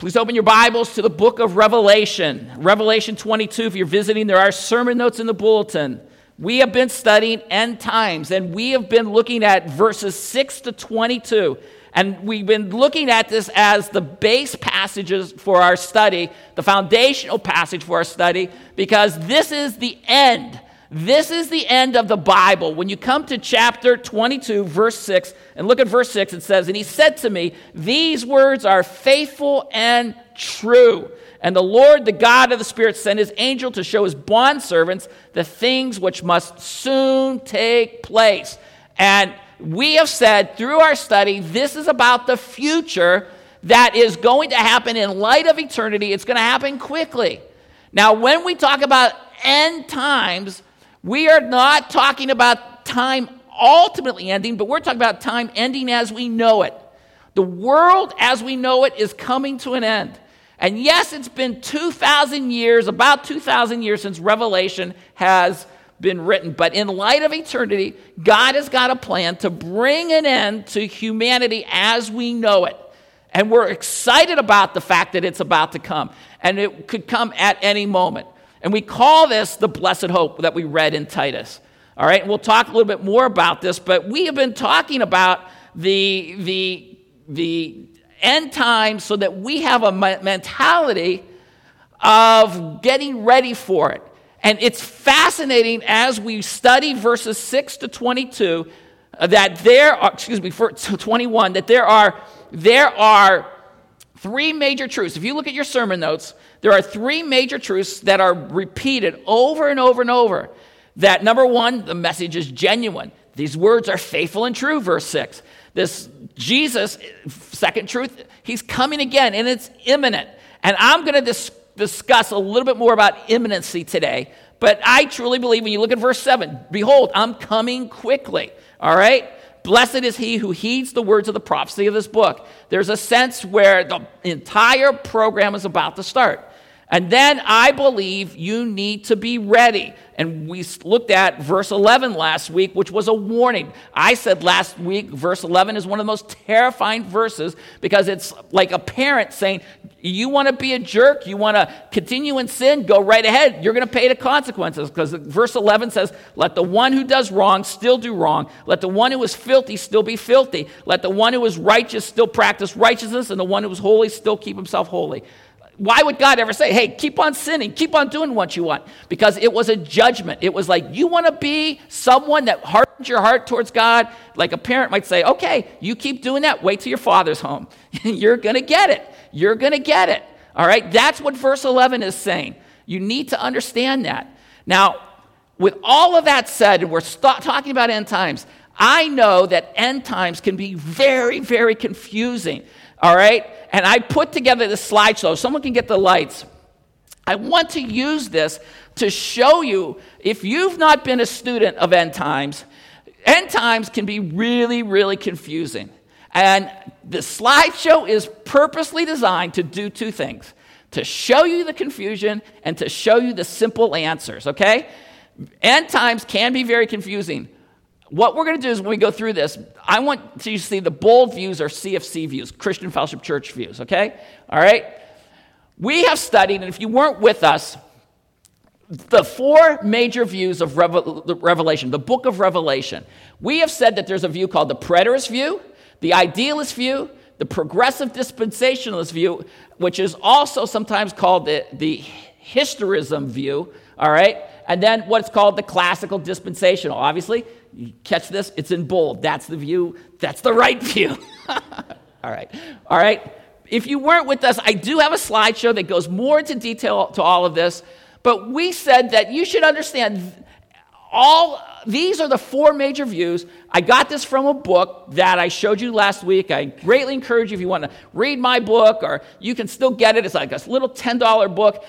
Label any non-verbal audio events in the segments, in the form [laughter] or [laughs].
Please open your Bibles to the book of Revelation. Revelation 22, if you're visiting, there are sermon notes in the bulletin. We have been studying end times, and we have been looking at verses 6 to 22. And we've been looking at this as the base passages for our study, the foundational passage for our study, because this is the end. This is the end of the Bible. When you come to chapter 22, verse 6, and look at verse 6, it says, And he said to me, These words are faithful and true. And the Lord, the God of the Spirit, sent his angel to show his bondservants the things which must soon take place. And we have said through our study, this is about the future that is going to happen in light of eternity. It's going to happen quickly. Now, when we talk about end times, we are not talking about time ultimately ending, but we're talking about time ending as we know it. The world as we know it is coming to an end. And yes, it's been 2,000 years, about 2,000 years since Revelation has been written. But in light of eternity, God has got a plan to bring an end to humanity as we know it. And we're excited about the fact that it's about to come. And it could come at any moment. And we call this the blessed hope that we read in Titus. All right, we'll talk a little bit more about this, but we have been talking about the, the, the end times so that we have a mentality of getting ready for it. And it's fascinating as we study verses 6 to 22 uh, that there are, excuse me, [laughs] 21, that there are, there are three major truths. If you look at your sermon notes, there are three major truths that are repeated over and over and over. That number one, the message is genuine. These words are faithful and true, verse 6. This Jesus, second truth, he's coming again and it's imminent. And I'm going to dis- discuss a little bit more about imminency today. But I truly believe when you look at verse 7, behold, I'm coming quickly. All right? Blessed is he who heeds the words of the prophecy of this book. There's a sense where the entire program is about to start. And then I believe you need to be ready. And we looked at verse 11 last week, which was a warning. I said last week, verse 11 is one of the most terrifying verses because it's like a parent saying, You want to be a jerk? You want to continue in sin? Go right ahead. You're going to pay the consequences. Because verse 11 says, Let the one who does wrong still do wrong. Let the one who is filthy still be filthy. Let the one who is righteous still practice righteousness. And the one who is holy still keep himself holy why would God ever say, hey, keep on sinning, keep on doing what you want? Because it was a judgment. It was like, you want to be someone that hardens your heart towards God? Like a parent might say, okay, you keep doing that, wait till your father's home. [laughs] You're going to get it. You're going to get it. All right? That's what verse 11 is saying. You need to understand that. Now, with all of that said, and we're st- talking about end times, I know that end times can be very, very confusing. All right? And I put together this slideshow. Someone can get the lights. I want to use this to show you if you've not been a student of end times, end times can be really, really confusing. And the slideshow is purposely designed to do two things to show you the confusion and to show you the simple answers, okay? End times can be very confusing. What we're going to do is when we go through this, I want you to see the bold views are CFC views, Christian Fellowship Church views, okay? All right? We have studied, and if you weren't with us, the four major views of Revelation, the book of Revelation. We have said that there's a view called the preterist view, the idealist view, the progressive dispensationalist view, which is also sometimes called the, the historism view, all right? And then what's called the classical dispensational. Obviously, you catch this? It's in bold. That's the view. That's the right view. [laughs] all right. All right. If you weren't with us, I do have a slideshow that goes more into detail to all of this. But we said that you should understand all these are the four major views. I got this from a book that I showed you last week. I greatly encourage you if you want to read my book, or you can still get it. It's like a little $10 book.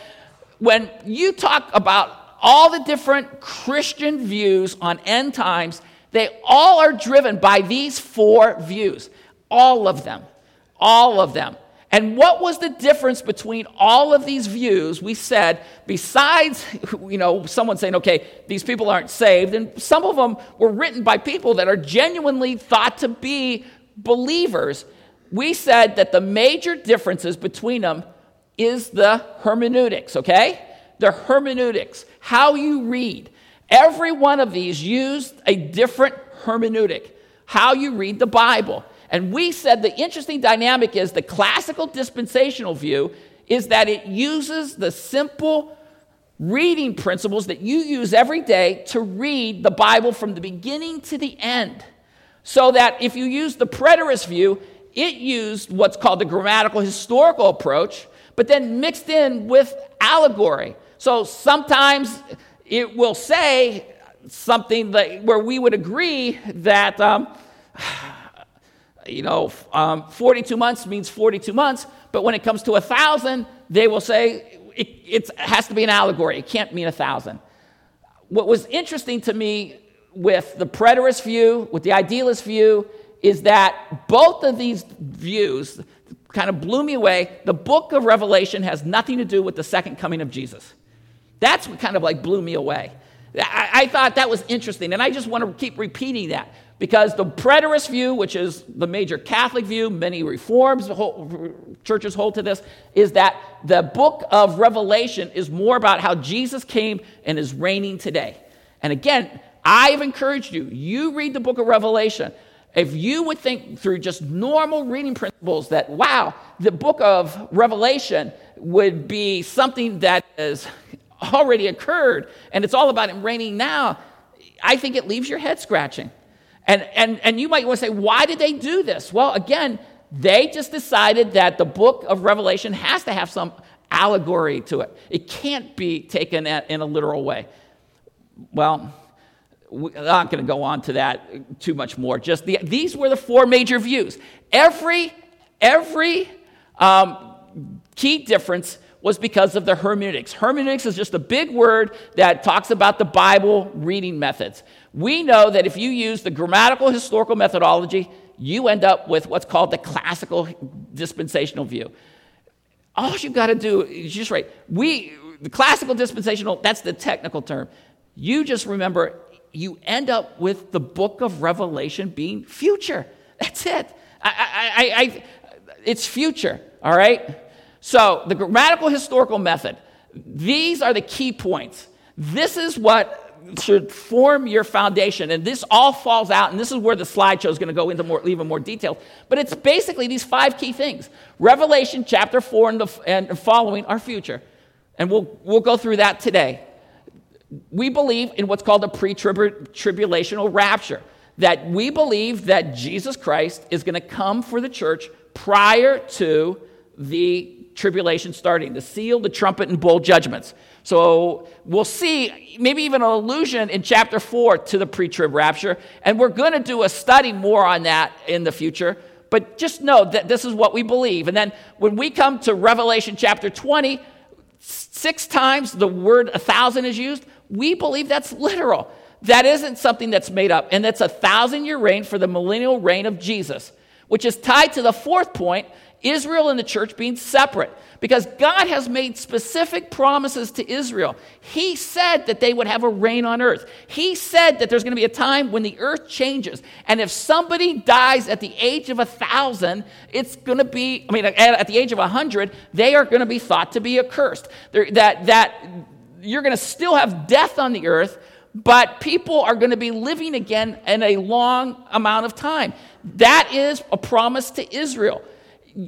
When you talk about all the different Christian views on end times, they all are driven by these four views. All of them. All of them. And what was the difference between all of these views? We said, besides, you know, someone saying, okay, these people aren't saved, and some of them were written by people that are genuinely thought to be believers. we said that the major differences between them is the hermeneutics, okay? The hermeneutics, how you read. Every one of these used a different hermeneutic, how you read the Bible. And we said the interesting dynamic is the classical dispensational view is that it uses the simple reading principles that you use every day to read the Bible from the beginning to the end. So that if you use the preterist view, it used what's called the grammatical historical approach, but then mixed in with allegory. So sometimes it will say something that, where we would agree that, um, [sighs] you know, um, 42 months means 42 months, but when it comes to a thousand, they will say it, it has to be an allegory. It can't mean a thousand. What was interesting to me with the preterist view, with the idealist view, is that both of these views kind of blew me away. The book of Revelation has nothing to do with the second coming of Jesus. That's what kind of like blew me away. I, I thought that was interesting, and I just want to keep repeating that because the preterist view, which is the major Catholic view, many reforms churches hold to this, is that the book of Revelation is more about how Jesus came and is reigning today. And again, I've encouraged you, you read the book of Revelation. If you would think through just normal reading principles that, wow, the book of Revelation would be something that has already occurred and it's all about it reigning now, I think it leaves your head scratching. And, and, and you might want to say, why did they do this? Well, again, they just decided that the book of Revelation has to have some allegory to it. It can't be taken in a literal way. Well, I'm not going to go on to that too much more. Just the, these were the four major views. Every every um, key difference was because of the hermeneutics. Hermeneutics is just a big word that talks about the Bible reading methods. We know that if you use the grammatical historical methodology, you end up with what's called the classical dispensational view. All you've got to do is just right. We the classical dispensational, that's the technical term. You just remember you end up with the book of Revelation being future. That's it. I, I, I, it's future, all right? So, the grammatical historical method, these are the key points. This is what should form your foundation. And this all falls out, and this is where the slideshow is going to go into more, even more detail. But it's basically these five key things Revelation chapter 4 and, the, and following our future. And we'll, we'll go through that today we believe in what's called a pre tribulational rapture. That we believe that Jesus Christ is going to come for the church prior to the tribulation starting, the seal, the trumpet, and bowl judgments. So we'll see maybe even an allusion in chapter 4 to the pre trib rapture. And we're going to do a study more on that in the future. But just know that this is what we believe. And then when we come to Revelation chapter 20, six times the word a thousand is used. We believe that's literal. That isn't something that's made up. And that's a thousand year reign for the millennial reign of Jesus, which is tied to the fourth point Israel and the church being separate. Because God has made specific promises to Israel. He said that they would have a reign on earth. He said that there's going to be a time when the earth changes. And if somebody dies at the age of a thousand, it's going to be, I mean, at, the age of a hundred, they are going to be thought to be accursed. that, that you're going to still have death on the earth, but people are going to be living again in a long amount of time. That is a promise to Israel.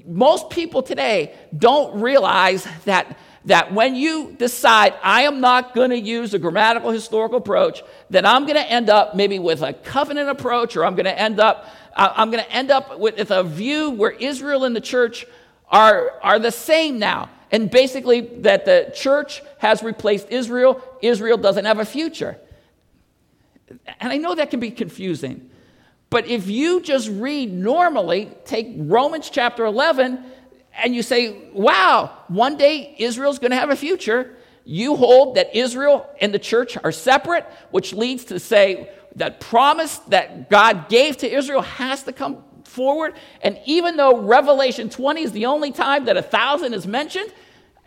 Most people today don't realize that, that when you decide, I am not going to use a grammatical historical approach, that I'm going to end up maybe with a covenant approach, or I'm going to end up, I'm going to end up with a view where Israel and the church are, are the same now. And basically, that the church has replaced Israel, Israel doesn't have a future. And I know that can be confusing. But if you just read normally, take Romans chapter 11, and you say, wow, one day Israel's going to have a future, you hold that Israel and the church are separate, which leads to say that promise that God gave to Israel has to come forward. And even though Revelation 20 is the only time that a thousand is mentioned,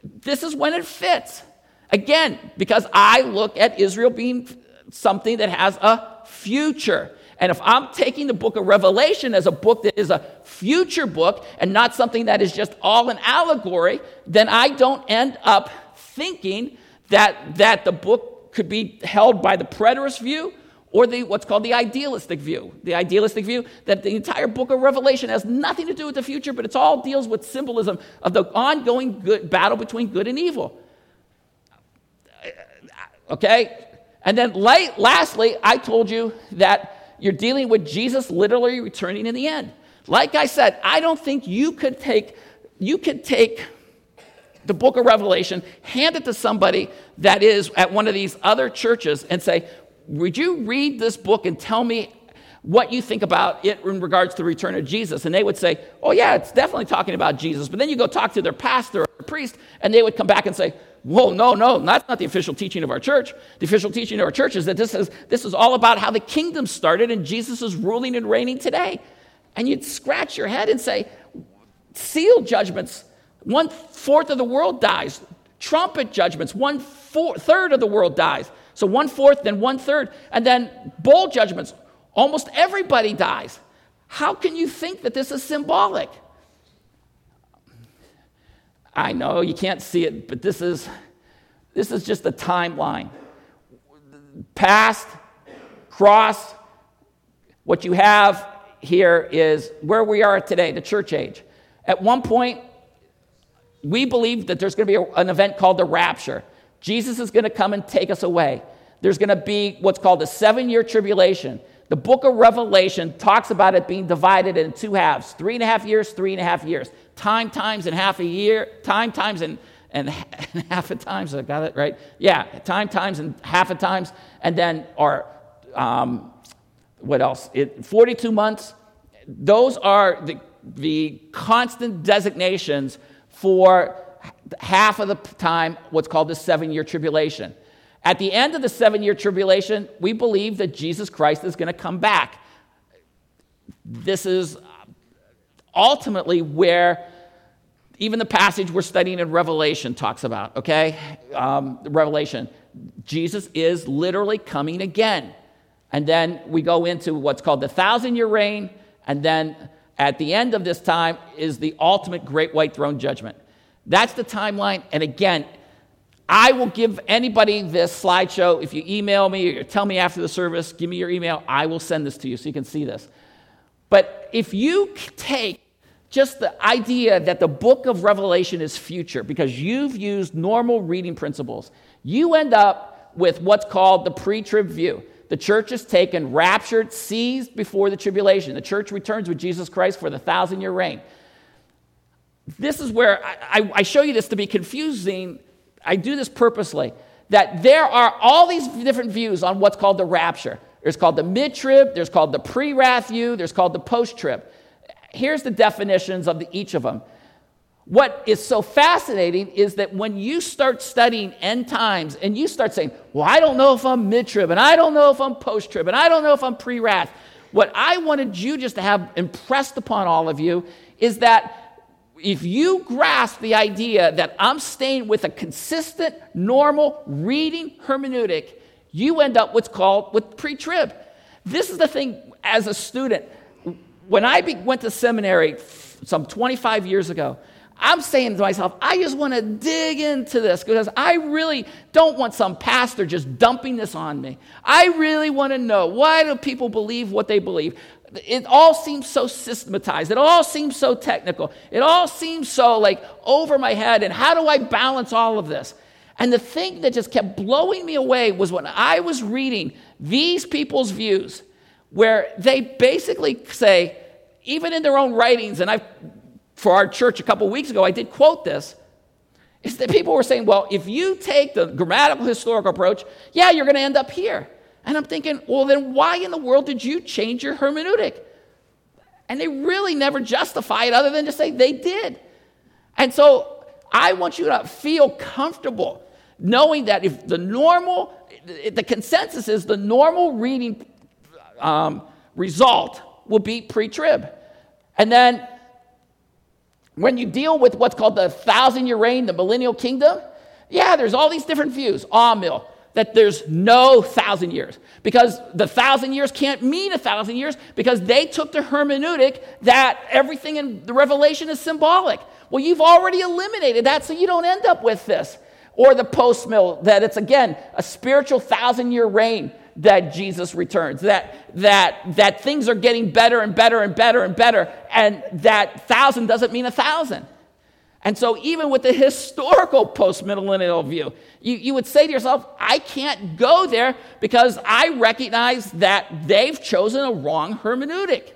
this is when it fits. Again, because I look at Israel being something that has a future. And if I'm taking the book of Revelation as a book that is a future book and not something that is just all an allegory, then I don't end up thinking that, that the book could be held by the preterist view or the, what's called the idealistic view. The idealistic view that the entire book of Revelation has nothing to do with the future, but it all deals with symbolism of the ongoing good, battle between good and evil. Okay? And then lastly, I told you that you're dealing with Jesus literally returning in the end. Like I said, I don't think you could take you could take the book of Revelation, hand it to somebody that is at one of these other churches and say, Would you read this book and tell me what you think about it in regards to the return of Jesus? And they would say, Oh, yeah, it's definitely talking about Jesus. But then you go talk to their pastor or priest, and they would come back and say, Whoa, no, no, that's not the official teaching of our church. The official teaching of our church is that this is, this is all about how the kingdom started and Jesus is ruling and reigning today. And you'd scratch your head and say, seal judgments, one fourth of the world dies. Trumpet judgments, one third of the world dies. So one fourth, then one third. And then bowl judgments, almost everybody dies. How can you think that this is symbolic? I know you can't see it, but this is, this is just a timeline. Past, cross, what you have here is where we are today, the church age. At one point, we believe that there's going to be an event called the rapture. Jesus is going to come and take us away. There's going to be what's called a seven year tribulation. The book of Revelation talks about it being divided in two halves three and a half years, three and a half years time times and half a year, time times and, and, and [laughs] half a times. I got it right? Yeah, time times and half a times. And then, or um, what else? It, 42 months. Those are the, the constant designations for half of the time, what's called the seven year tribulation. At the end of the seven year tribulation, we believe that Jesus Christ is going to come back. This is ultimately where even the passage we're studying in Revelation talks about, okay? Um, Revelation. Jesus is literally coming again. And then we go into what's called the thousand year reign. And then at the end of this time is the ultimate great white throne judgment. That's the timeline. And again, I will give anybody this slideshow. If you email me or tell me after the service, give me your email, I will send this to you so you can see this. But if you take just the idea that the book of Revelation is future because you've used normal reading principles, you end up with what's called the pre trib view. The church is taken, raptured, seized before the tribulation. The church returns with Jesus Christ for the thousand year reign. This is where I, I show you this to be confusing. I do this purposely. That there are all these different views on what's called the rapture. There's called the mid trib, there's called the pre wrath view, there's called the post trib here's the definitions of the, each of them. What is so fascinating is that when you start studying end times and you start saying, Well, I don't know if I'm mid trib, and I don't know if I'm post trib, and I don't know if I'm pre wrath, what I wanted you just to have impressed upon all of you is that if you grasp the idea that I'm staying with a consistent, normal reading hermeneutic, you end up what's called with pre trib. This is the thing as a student when I be, went to seminary some 25 years ago, I'm saying to myself, I just want to dig into this because I really don't want some pastor just dumping this on me. I really want to know why do people believe what they believe? It all seems so systematized. It all seems so technical. It all seems so like over my head. And how do I balance all of this? And the thing that just kept blowing me away was when I was reading these people's views where they basically say, even in their own writings, and I, for our church a couple weeks ago, I did quote this, is that people were saying, well, if you take the grammatical historical approach, yeah, you're going to end up here. And I'm thinking, well, then why in the world did you change your hermeneutic? And they really never justify it other than to say they did. And so I want you to feel comfortable knowing that if the normal, the consensus is the normal reading um, result will be pre trib. And then when you deal with what's called the thousand year reign, the millennial kingdom, yeah, there's all these different views. Amil, that there's no thousand years because the thousand years can't mean a thousand years because they took the hermeneutic that everything in the revelation is symbolic. Well, you've already eliminated that, so you don't end up with this. Or the post mill, that it's again a spiritual thousand year reign that Jesus returns, that, that, that things are getting better and better and better and better, and that thousand doesn't mean a thousand. And so, even with the historical postmillennial view, you, you would say to yourself, I can't go there because I recognize that they've chosen a wrong hermeneutic,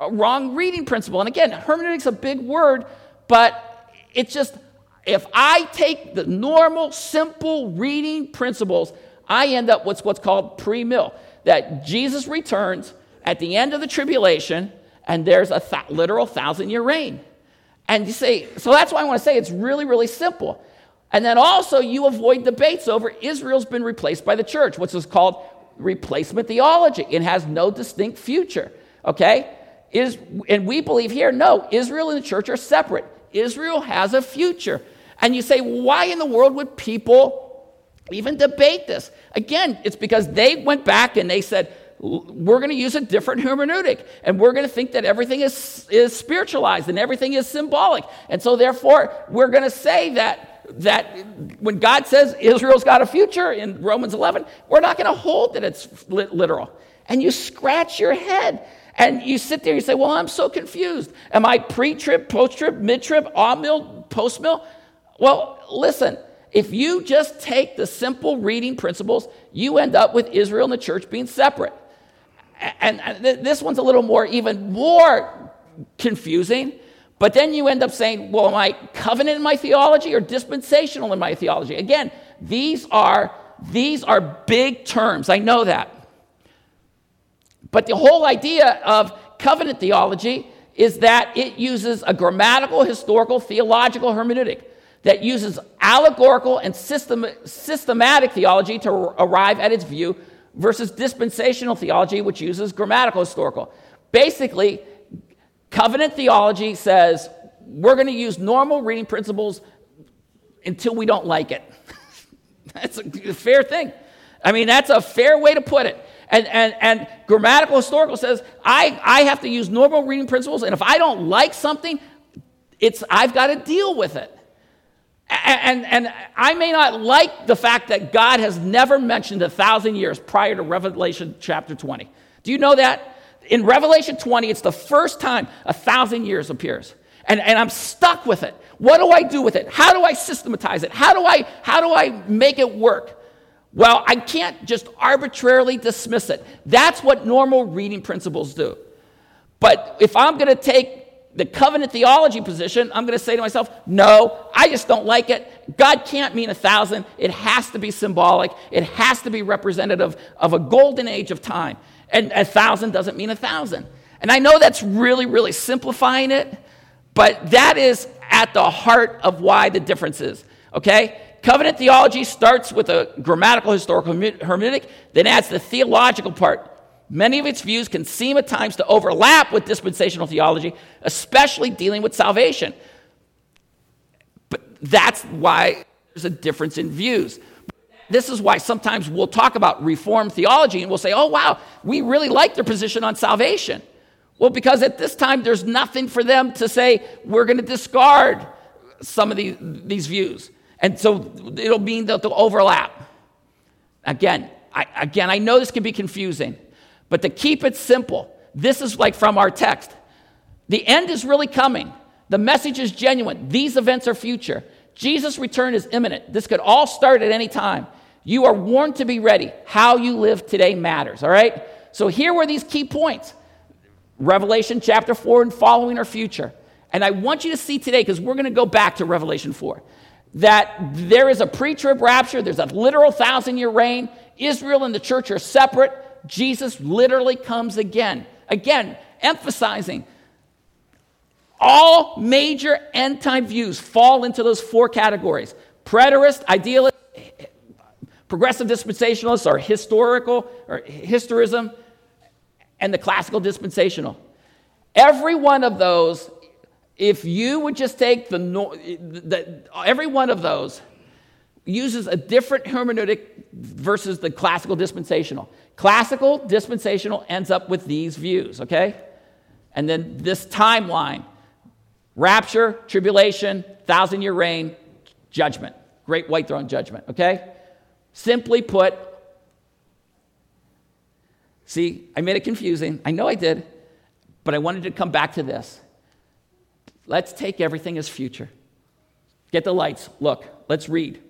a wrong reading principle. And again, hermeneutic's a big word, but it's just, if I take the normal, simple reading principles, I end up with what's called pre mill that Jesus returns at the end of the tribulation, and there's a th- literal thousand year reign. And you say, so that's why I want to say it's really, really simple. And then also, you avoid debates over Israel's been replaced by the church, which is called replacement theology. It has no distinct future. Okay? Is, and we believe here, no, Israel and the church are separate. Israel has a future. And you say, why in the world would people even debate this? Again, it's because they went back and they said, we're going to use a different hermeneutic and we're going to think that everything is, is spiritualized and everything is symbolic. And so therefore we're going to say that that when god says israel's got a future in romans 11 we're not going to hold that it's literal. And you scratch your head and you sit there and you say well i'm so confused. Am i pre-trib post-trib mid-trib amil post-mill? Well listen if you just take the simple reading principles you end up with israel and the church being separate and, this one's a little more, even more confusing. But then you end up saying, well, am I covenant in my theology or dispensational in my theology? Again, these are, these are big terms. I know that. But the whole idea of covenant theology is that it uses a grammatical, historical, theological hermeneutic that uses allegorical and system, systematic theology to arrive at its view versus dispensational theology, which uses grammatical historical. Basically, covenant theology says we're going to use normal reading principles until we don't like it. [laughs] that's a fair thing. I mean, that's a fair way to put it. And, and, and grammatical historical says I, I have to use normal reading principles, and if I don't like something, it's, I've got to deal with it. And, and I may not like the fact that God has never mentioned a thousand years prior to Revelation chapter 20. Do you know that? In Revelation 20, it's the first time a thousand years appears. And, and I'm stuck with it. What do I do with it? How do I systematize it? How do I, how do I make it work? Well, I can't just arbitrarily dismiss it. That's what normal reading principles do. But if I'm going to take the covenant theology position, I'm going to say to myself, no, I just don't like it. God can't mean a thousand. It has to be symbolic, it has to be representative of a golden age of time. And a thousand doesn't mean a thousand. And I know that's really, really simplifying it, but that is at the heart of why the difference is. Okay? Covenant theology starts with a grammatical historical hermeneutic, then adds the theological part Many of its views can seem at times to overlap with dispensational theology, especially dealing with salvation. But that's why there's a difference in views. This is why sometimes we'll talk about Reformed theology and we'll say, oh, wow, we really like their position on salvation. Well, because at this time there's nothing for them to say, we're going to discard some of these, these views. And so it'll mean that they'll overlap. Again, I, again, I know this can be confusing. But to keep it simple, this is like from our text. The end is really coming. The message is genuine. These events are future. Jesus' return is imminent. This could all start at any time. You are warned to be ready. How you live today matters, all right? So here were these key points Revelation chapter 4 and following are future. And I want you to see today, because we're going to go back to Revelation 4, that there is a pre trib rapture, there's a literal thousand year reign. Israel and the church are separate. Jesus literally comes again. Again, emphasizing all major time views fall into those four categories preterist, idealist, progressive dispensationalists, or historical, or historism, and the classical dispensational. Every one of those, if you would just take the, the every one of those uses a different hermeneutic versus the classical dispensational. Classical dispensational ends up with these views, okay? And then this timeline rapture, tribulation, thousand year reign, judgment, great white throne judgment, okay? Simply put, see, I made it confusing. I know I did, but I wanted to come back to this. Let's take everything as future. Get the lights. Look, let's read.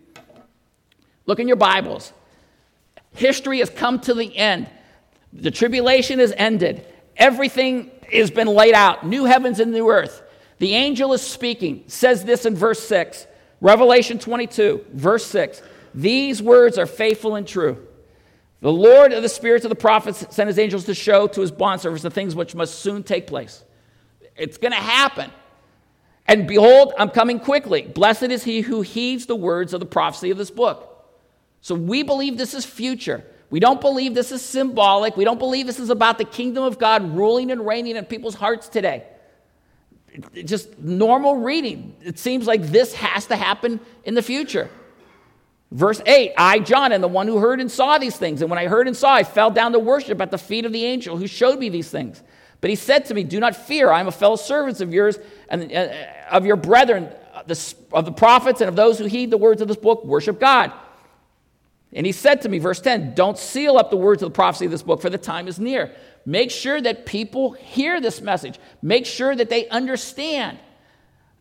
Look in your Bibles. History has come to the end. The tribulation is ended. Everything has been laid out new heavens and new earth. The angel is speaking, says this in verse 6, Revelation 22, verse 6. These words are faithful and true. The Lord of the spirits of the prophets sent his angels to show to his bondservants the things which must soon take place. It's going to happen. And behold, I'm coming quickly. Blessed is he who heeds the words of the prophecy of this book. So we believe this is future. We don't believe this is symbolic. We don't believe this is about the kingdom of God ruling and reigning in people's hearts today. It's just normal reading. It seems like this has to happen in the future. Verse 8 I, John, am the one who heard and saw these things. And when I heard and saw, I fell down to worship at the feet of the angel who showed me these things. But he said to me, Do not fear. I am a fellow servant of yours and uh, of your brethren, of the prophets, and of those who heed the words of this book. Worship God. And he said to me, verse 10, Don't seal up the words of the prophecy of this book, for the time is near. Make sure that people hear this message. Make sure that they understand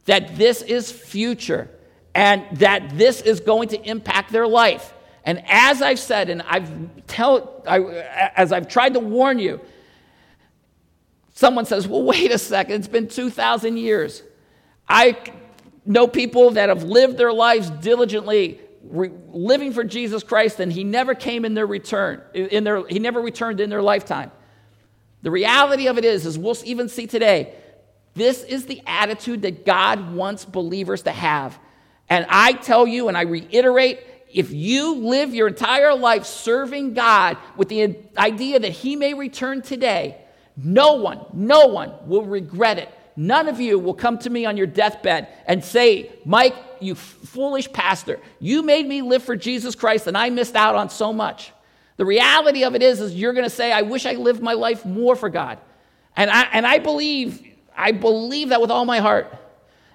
that this is future and that this is going to impact their life. And as I've said, and I've tell, I, as I've tried to warn you, someone says, "Well, wait a second. It's been two thousand years." I know people that have lived their lives diligently, re- living for Jesus Christ, and He never came in their return. In their, he never returned in their lifetime. The reality of it is, as we'll even see today, this is the attitude that God wants believers to have. And I tell you, and I reiterate, if you live your entire life serving God with the idea that He may return today, no one, no one will regret it. None of you will come to me on your deathbed and say, Mike, you foolish pastor, you made me live for Jesus Christ and I missed out on so much. The reality of it is, is you're going to say, I wish I lived my life more for God. And I, and I believe, I believe that with all my heart.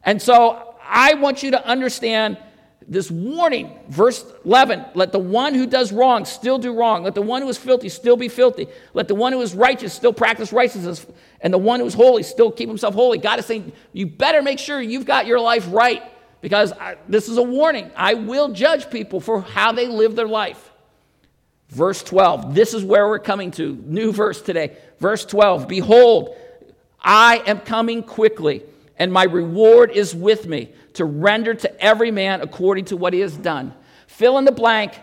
And so I want you to understand this warning. Verse 11 let the one who does wrong still do wrong. Let the one who is filthy still be filthy. Let the one who is righteous still practice righteousness. And the one who is holy still keep himself holy. God is saying, you better make sure you've got your life right because I, this is a warning. I will judge people for how they live their life. Verse 12, this is where we're coming to. New verse today. Verse 12, behold, I am coming quickly, and my reward is with me to render to every man according to what he has done. Fill in the blank.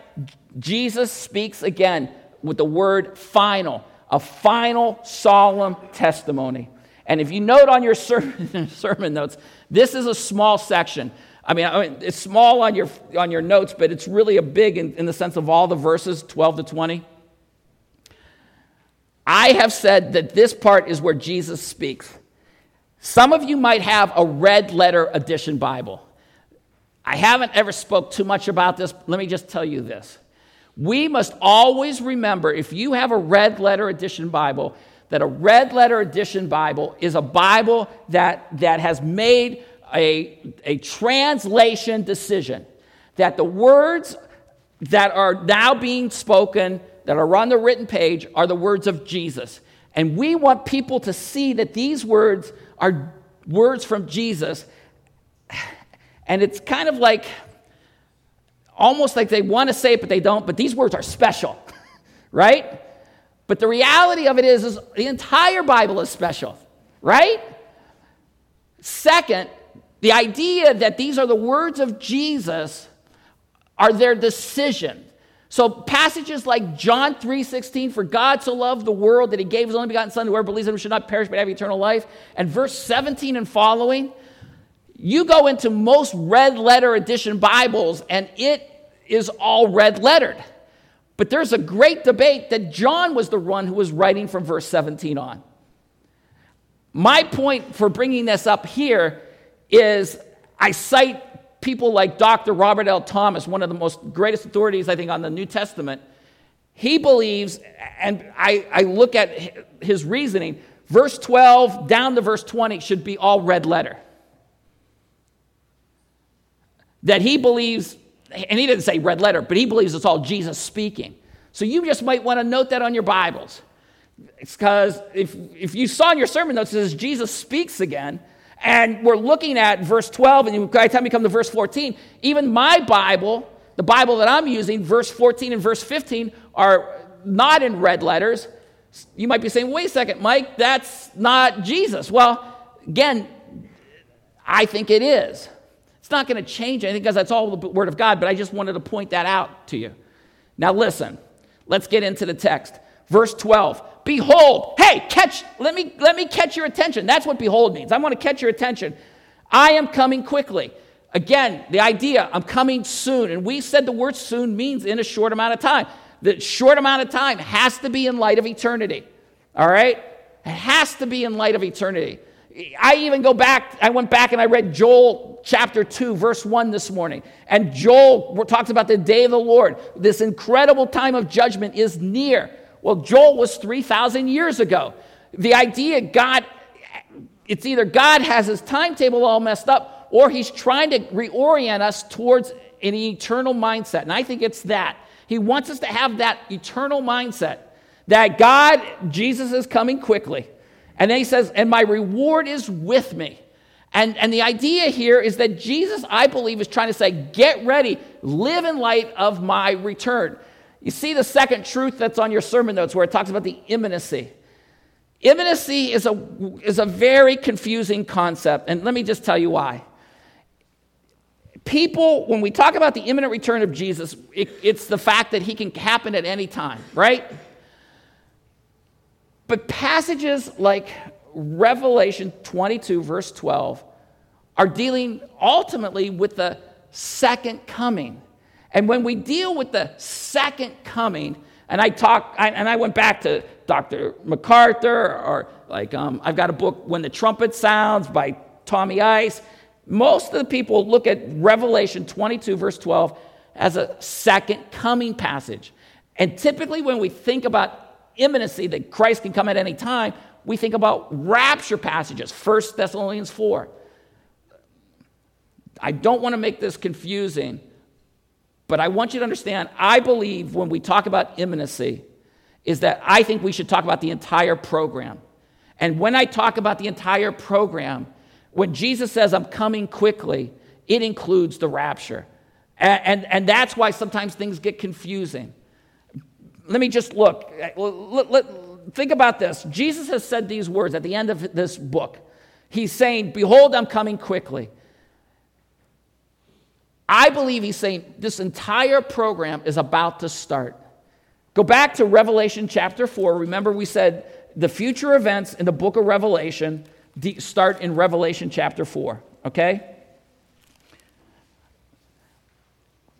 Jesus speaks again with the word final, a final solemn testimony. And if you note on your [laughs] sermon, sermon notes, this is a small section. I mean, I mean, it's small on your, on your notes, but it's really a big in, in the sense of all the verses, 12 to 20. I have said that this part is where Jesus speaks. Some of you might have a red letter edition Bible. I haven't ever spoke too much about this. Let me just tell you this. We must always remember if you have a red letter edition Bible, that a red letter edition Bible is a Bible that, that has made a, a translation decision that the words that are now being spoken, that are on the written page, are the words of Jesus. And we want people to see that these words are words from Jesus. And it's kind of like almost like they want to say it, but they don't, but these words are special, [laughs] right? But the reality of it is, is the entire Bible is special, right? Second, the idea that these are the words of Jesus are their decision. So passages like John 3:16, for God so loved the world that he gave his only begotten son, whoever believes in him should not perish but have eternal life, and verse 17 and following, you go into most red letter edition Bibles and it is all red lettered. But there's a great debate that John was the one who was writing from verse 17 on. My point for bringing this up here is I cite people like Dr. Robert L. Thomas, one of the most greatest authorities, I think, on the New Testament, he believes, and I, I look at his reasoning, verse 12 down to verse 20 should be all red letter. That he believes, and he didn't say red letter, but he believes it's all Jesus speaking. So you just might want to note that on your Bibles. It's because if, if you saw in your sermon notes, it says Jesus speaks again, and we're looking at verse 12, and by the time you come to verse 14, even my Bible, the Bible that I'm using, verse 14 and verse 15 are not in red letters. You might be saying, wait a second, Mike, that's not Jesus. Well, again, I think it is. It's not going to change anything because that's all the Word of God, but I just wanted to point that out to you. Now, listen, let's get into the text. Verse 12 Behold, hey, catch, let me, let me catch your attention. That's what behold means. I want to catch your attention. I am coming quickly. Again, the idea, I'm coming soon. And we said the word soon means in a short amount of time. The short amount of time has to be in light of eternity. All right? It has to be in light of eternity. I even go back, I went back and I read Joel chapter 2, verse 1 this morning. And Joel talks about the day of the Lord. This incredible time of judgment is near. Well, Joel was 3,000 years ago. The idea God, it's either God has his timetable all messed up or he's trying to reorient us towards an eternal mindset. And I think it's that. He wants us to have that eternal mindset that God, Jesus is coming quickly. And then he says, and my reward is with me. And, and the idea here is that Jesus, I believe, is trying to say, get ready, live in light of my return. You see the second truth that's on your sermon notes where it talks about the imminency. Imminency is a, is a very confusing concept, and let me just tell you why. People, when we talk about the imminent return of Jesus, it, it's the fact that he can happen at any time, right? But passages like Revelation 22, verse 12, are dealing ultimately with the second coming. And when we deal with the second coming, and I talk, I, and I went back to Dr. MacArthur, or like um, I've got a book, When the Trumpet Sounds by Tommy Ice. Most of the people look at Revelation 22, verse 12, as a second coming passage. And typically, when we think about imminency, that Christ can come at any time, we think about rapture passages, 1 Thessalonians 4. I don't want to make this confusing, but I want you to understand, I believe when we talk about imminency, is that I think we should talk about the entire program. And when I talk about the entire program, when Jesus says, I'm coming quickly, it includes the rapture. And, and, and that's why sometimes things get confusing. Let me just look. Let, let, think about this. Jesus has said these words at the end of this book. He's saying, Behold, I'm coming quickly. I believe he's saying this entire program is about to start. Go back to Revelation chapter 4. Remember, we said the future events in the book of Revelation start in Revelation chapter 4, okay?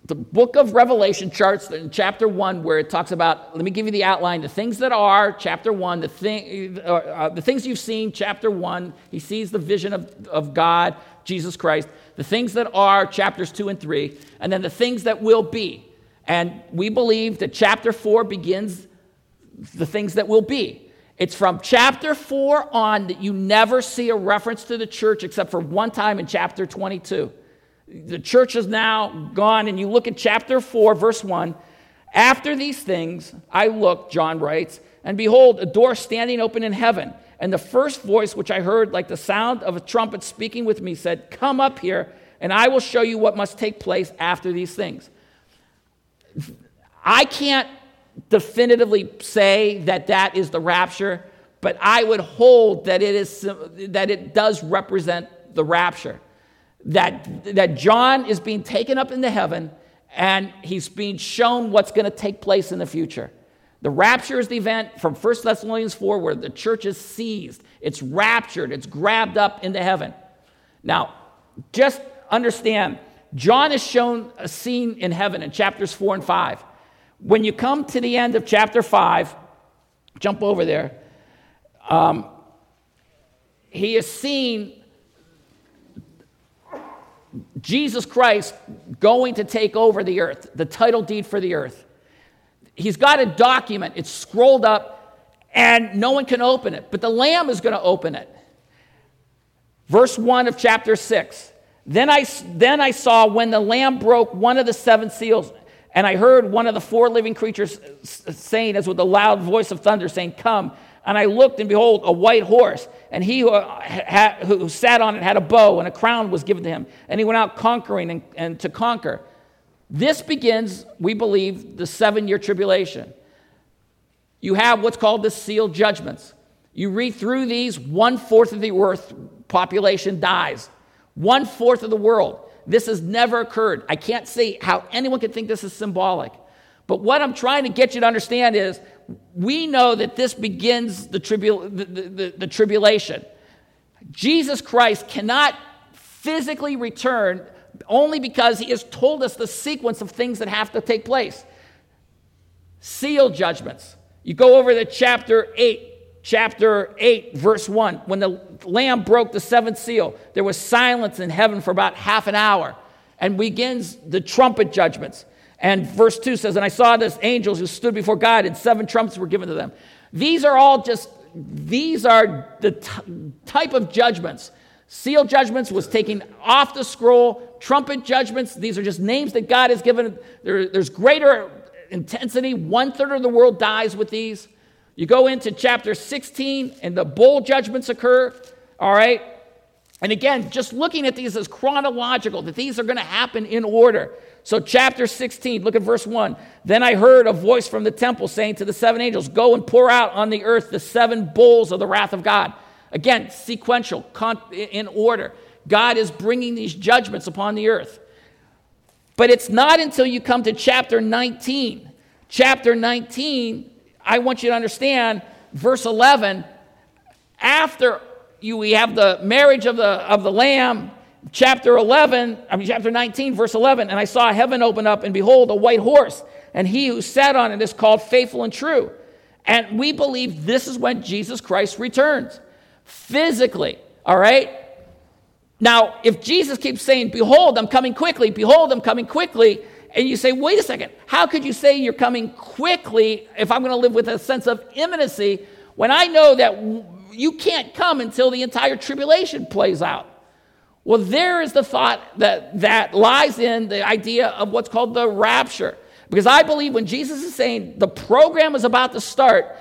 The book of Revelation charts in chapter 1 where it talks about, let me give you the outline, the things that are, chapter 1, the, thing, uh, uh, the things you've seen, chapter 1. He sees the vision of, of God, Jesus Christ the things that are, chapters 2 and 3, and then the things that will be. And we believe that chapter 4 begins the things that will be. It's from chapter 4 on that you never see a reference to the church except for one time in chapter 22. The church is now gone, and you look at chapter 4, verse 1. After these things, I looked, John writes, and behold, a door standing open in heaven. And the first voice which I heard, like the sound of a trumpet speaking with me, said, Come up here, and I will show you what must take place after these things. I can't definitively say that that is the rapture, but I would hold that it, is, that it does represent the rapture. That, that John is being taken up into heaven and he's being shown what's going to take place in the future. The rapture is the event from 1 Thessalonians 4 where the church is seized, it's raptured, it's grabbed up into heaven. Now, just understand, John is shown a scene in heaven in chapters 4 and 5. When you come to the end of chapter 5, jump over there, um, he is seen Jesus Christ going to take over the earth, the title deed for the earth. He's got a document, it's scrolled up, and no one can open it, but the Lamb is going to open it. Verse 1 of chapter 6. Then I, then I saw when the Lamb broke one of the seven seals, and I heard one of the four living creatures saying, as with a loud voice of thunder, saying, Come. And I looked, and behold, a white horse, and he who, had, who sat on it had a bow, and a crown was given to him. And he went out conquering and, and to conquer. This begins, we believe, the seven year tribulation. You have what's called the sealed judgments. You read through these, one fourth of the earth population dies, one fourth of the world. This has never occurred. I can't see how anyone can think this is symbolic. But what I'm trying to get you to understand is we know that this begins the, the, the, the tribulation. Jesus Christ cannot physically return only because he has told us the sequence of things that have to take place. Seal judgments. You go over to chapter 8, chapter 8, verse 1. When the Lamb broke the seventh seal, there was silence in heaven for about half an hour. And begins the trumpet judgments. And verse 2 says, And I saw this angels who stood before God, and seven trumpets were given to them. These are all just, these are the t- type of judgments. Seal judgments was taken off the scroll. Trumpet judgments, these are just names that God has given. There, there's greater intensity. One third of the world dies with these. You go into chapter 16, and the bowl judgments occur. All right? And again, just looking at these as chronological, that these are going to happen in order. So, chapter 16, look at verse 1. Then I heard a voice from the temple saying to the seven angels, Go and pour out on the earth the seven bowls of the wrath of God. Again, sequential, in order. God is bringing these judgments upon the earth. But it's not until you come to chapter 19. Chapter 19, I want you to understand, verse 11, after you, we have the marriage of the, of the Lamb, chapter 11, I mean, chapter 19, verse 11, and I saw heaven open up, and behold, a white horse, and he who sat on it is called faithful and true. And we believe this is when Jesus Christ returns physically, all right? Now, if Jesus keeps saying, Behold, I'm coming quickly, behold, I'm coming quickly, and you say, Wait a second, how could you say you're coming quickly if I'm going to live with a sense of imminency when I know that you can't come until the entire tribulation plays out? Well, there is the thought that, that lies in the idea of what's called the rapture. Because I believe when Jesus is saying the program is about to start,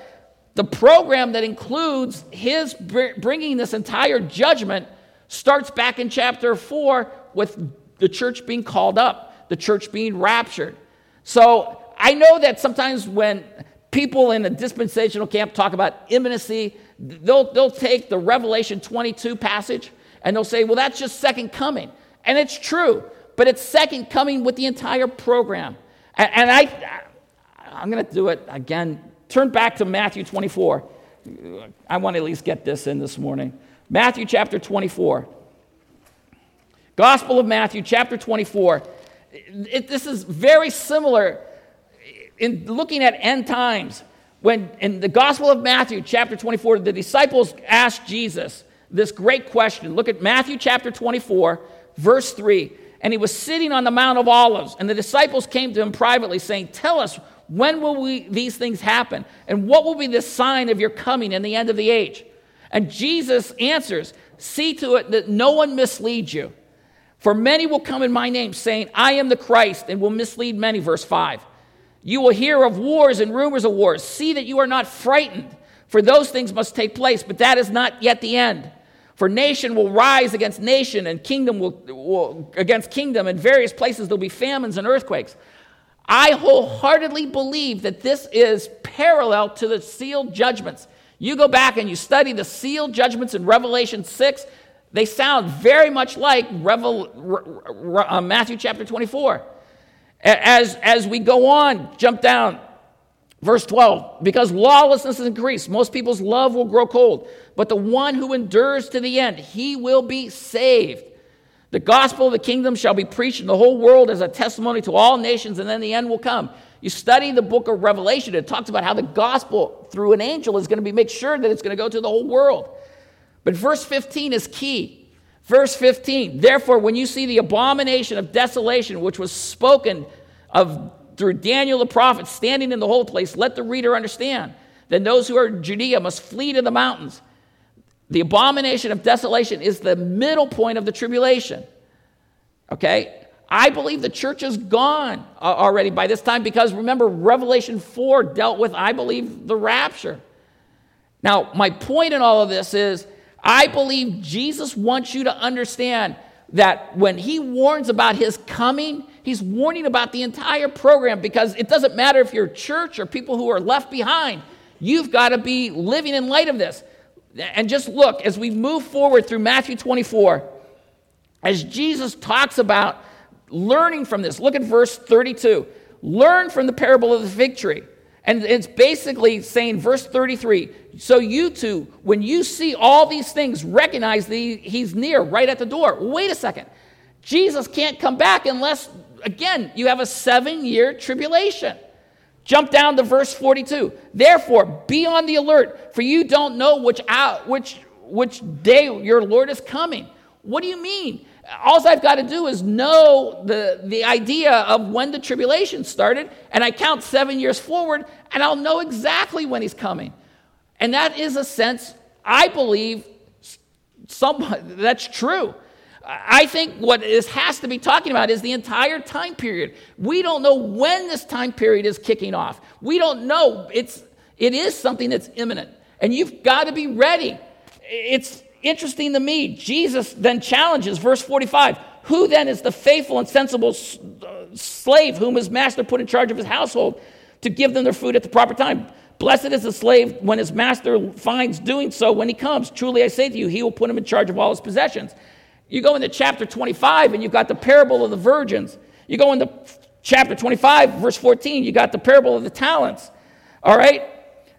the program that includes his bringing this entire judgment starts back in chapter 4 with the church being called up, the church being raptured. So I know that sometimes when people in a dispensational camp talk about imminency, they'll, they'll take the Revelation 22 passage and they'll say, well, that's just second coming. And it's true, but it's second coming with the entire program. And, and I, I'm going to do it again. Turn back to Matthew 24. I want to at least get this in this morning. Matthew chapter 24. Gospel of Matthew chapter 24. It, this is very similar in looking at end times. When in the Gospel of Matthew chapter 24, the disciples asked Jesus, this great question. Look at Matthew chapter 24, verse 3. And he was sitting on the Mount of Olives, and the disciples came to him privately, saying, Tell us, when will we, these things happen? And what will be the sign of your coming and the end of the age? And Jesus answers, See to it that no one misleads you. For many will come in my name, saying, I am the Christ, and will mislead many. Verse 5. You will hear of wars and rumors of wars. See that you are not frightened, for those things must take place, but that is not yet the end. For nation will rise against nation, and kingdom will, will against kingdom. In various places there'll be famines and earthquakes. I wholeheartedly believe that this is parallel to the sealed judgments. You go back and you study the sealed judgments in Revelation 6, they sound very much like Revel, uh, Matthew chapter 24. As, as we go on, jump down, verse 12, because lawlessness is increased, most people's love will grow cold, but the one who endures to the end, he will be saved. The gospel of the kingdom shall be preached in the whole world as a testimony to all nations, and then the end will come. You study the book of Revelation, it talks about how the gospel through an angel is going to be make sure that it's going to go to the whole world. But verse 15 is key. Verse 15, therefore, when you see the abomination of desolation, which was spoken of through Daniel the prophet standing in the holy place, let the reader understand. Then those who are in Judea must flee to the mountains. The abomination of desolation is the middle point of the tribulation. Okay? I believe the church is gone uh, already by this time because remember, Revelation 4 dealt with, I believe, the rapture. Now, my point in all of this is I believe Jesus wants you to understand that when he warns about his coming, he's warning about the entire program because it doesn't matter if you're church or people who are left behind. You've got to be living in light of this. And just look, as we move forward through Matthew 24, as Jesus talks about learning from this, look at verse 32. Learn from the parable of the fig tree. And it's basically saying, verse 33 so you too, when you see all these things, recognize that he's near, right at the door. Wait a second. Jesus can't come back unless, again, you have a seven year tribulation. Jump down to verse 42. Therefore, be on the alert, for you don't know which, out, which, which day your Lord is coming. What do you mean? All I've got to do is know the, the idea of when the tribulation started, and I count seven years forward, and I'll know exactly when he's coming. And that is a sense, I believe, some, [laughs] that's true. I think what this has to be talking about is the entire time period. We don't know when this time period is kicking off. We don't know. It's, it is something that's imminent. And you've got to be ready. It's interesting to me. Jesus then challenges, verse 45 Who then is the faithful and sensible uh, slave whom his master put in charge of his household to give them their food at the proper time? Blessed is the slave when his master finds doing so when he comes. Truly I say to you, he will put him in charge of all his possessions. You go into chapter 25 and you've got the parable of the virgins. You go into chapter 25, verse 14, you got the parable of the talents. All right?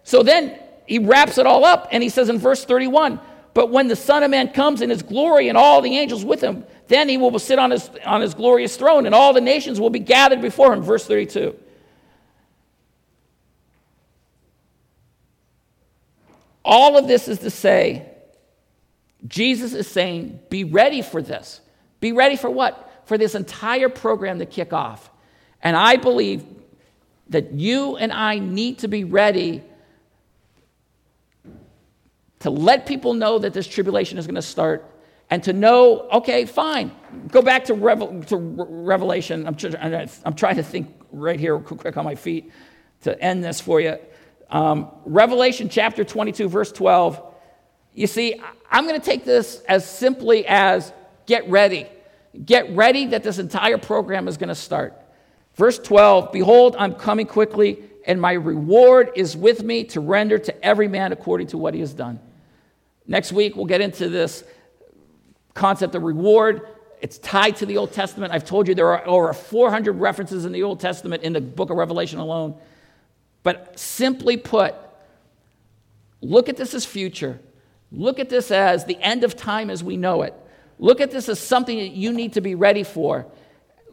So then he wraps it all up and he says in verse 31 But when the Son of Man comes in his glory and all the angels with him, then he will sit on his, on his glorious throne and all the nations will be gathered before him. Verse 32. All of this is to say, Jesus is saying, be ready for this. Be ready for what? For this entire program to kick off. And I believe that you and I need to be ready to let people know that this tribulation is going to start and to know, okay, fine. Go back to, Revel- to Revelation. I'm, I'm, trying to think right here, quick on my feet, to end this for you. Um, Revelation chapter 22, verse 12. You see, I'm going to take this as simply as get ready. Get ready that this entire program is going to start. Verse 12 Behold, I'm coming quickly, and my reward is with me to render to every man according to what he has done. Next week, we'll get into this concept of reward. It's tied to the Old Testament. I've told you there are over 400 references in the Old Testament in the book of Revelation alone. But simply put, look at this as future. Look at this as the end of time as we know it. Look at this as something that you need to be ready for.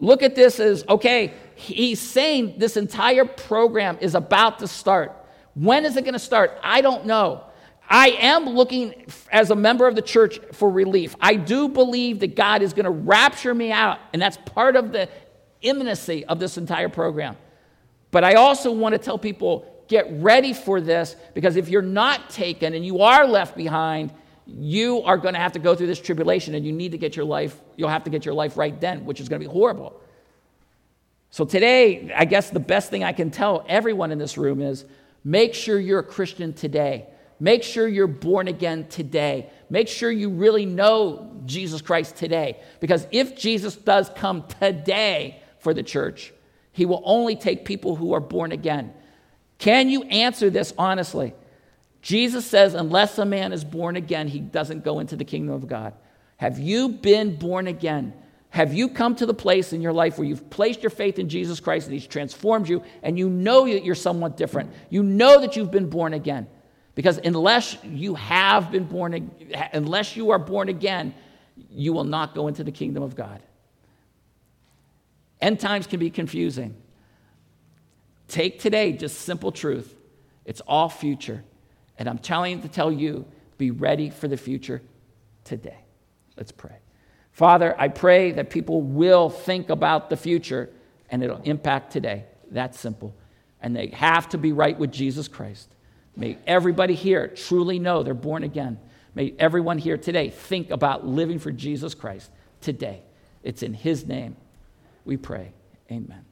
Look at this as okay, he's saying this entire program is about to start. When is it going to start? I don't know. I am looking as a member of the church for relief. I do believe that God is going to rapture me out, and that's part of the imminency of this entire program. But I also want to tell people get ready for this because if you're not taken and you are left behind, you are going to have to go through this tribulation and you need to get your life, you'll have to get your life right then, which is going to be horrible. So today, I guess the best thing I can tell everyone in this room is make sure you're a Christian today. Make sure you're born again today. Make sure you really know Jesus Christ today. Because if Jesus does come today for the church, he will only take people who are born again. Can you answer this honestly? Jesus says, unless a man is born again, he doesn't go into the kingdom of God. Have you been born again? Have you come to the place in your life where you've placed your faith in Jesus Christ and he's transformed you and you know that you're somewhat different? You know that you've been born again. Because unless you have been born, unless you are born again, you will not go into the kingdom of God. End times can be confusing. Take today just simple truth. It's all future. And I'm telling to tell you, be ready for the future today. Let's pray. Father, I pray that people will think about the future and it'll impact today. That's simple. And they have to be right with Jesus Christ. May everybody here truly know they're born again. May everyone here today think about living for Jesus Christ today. It's in His name we pray. Amen.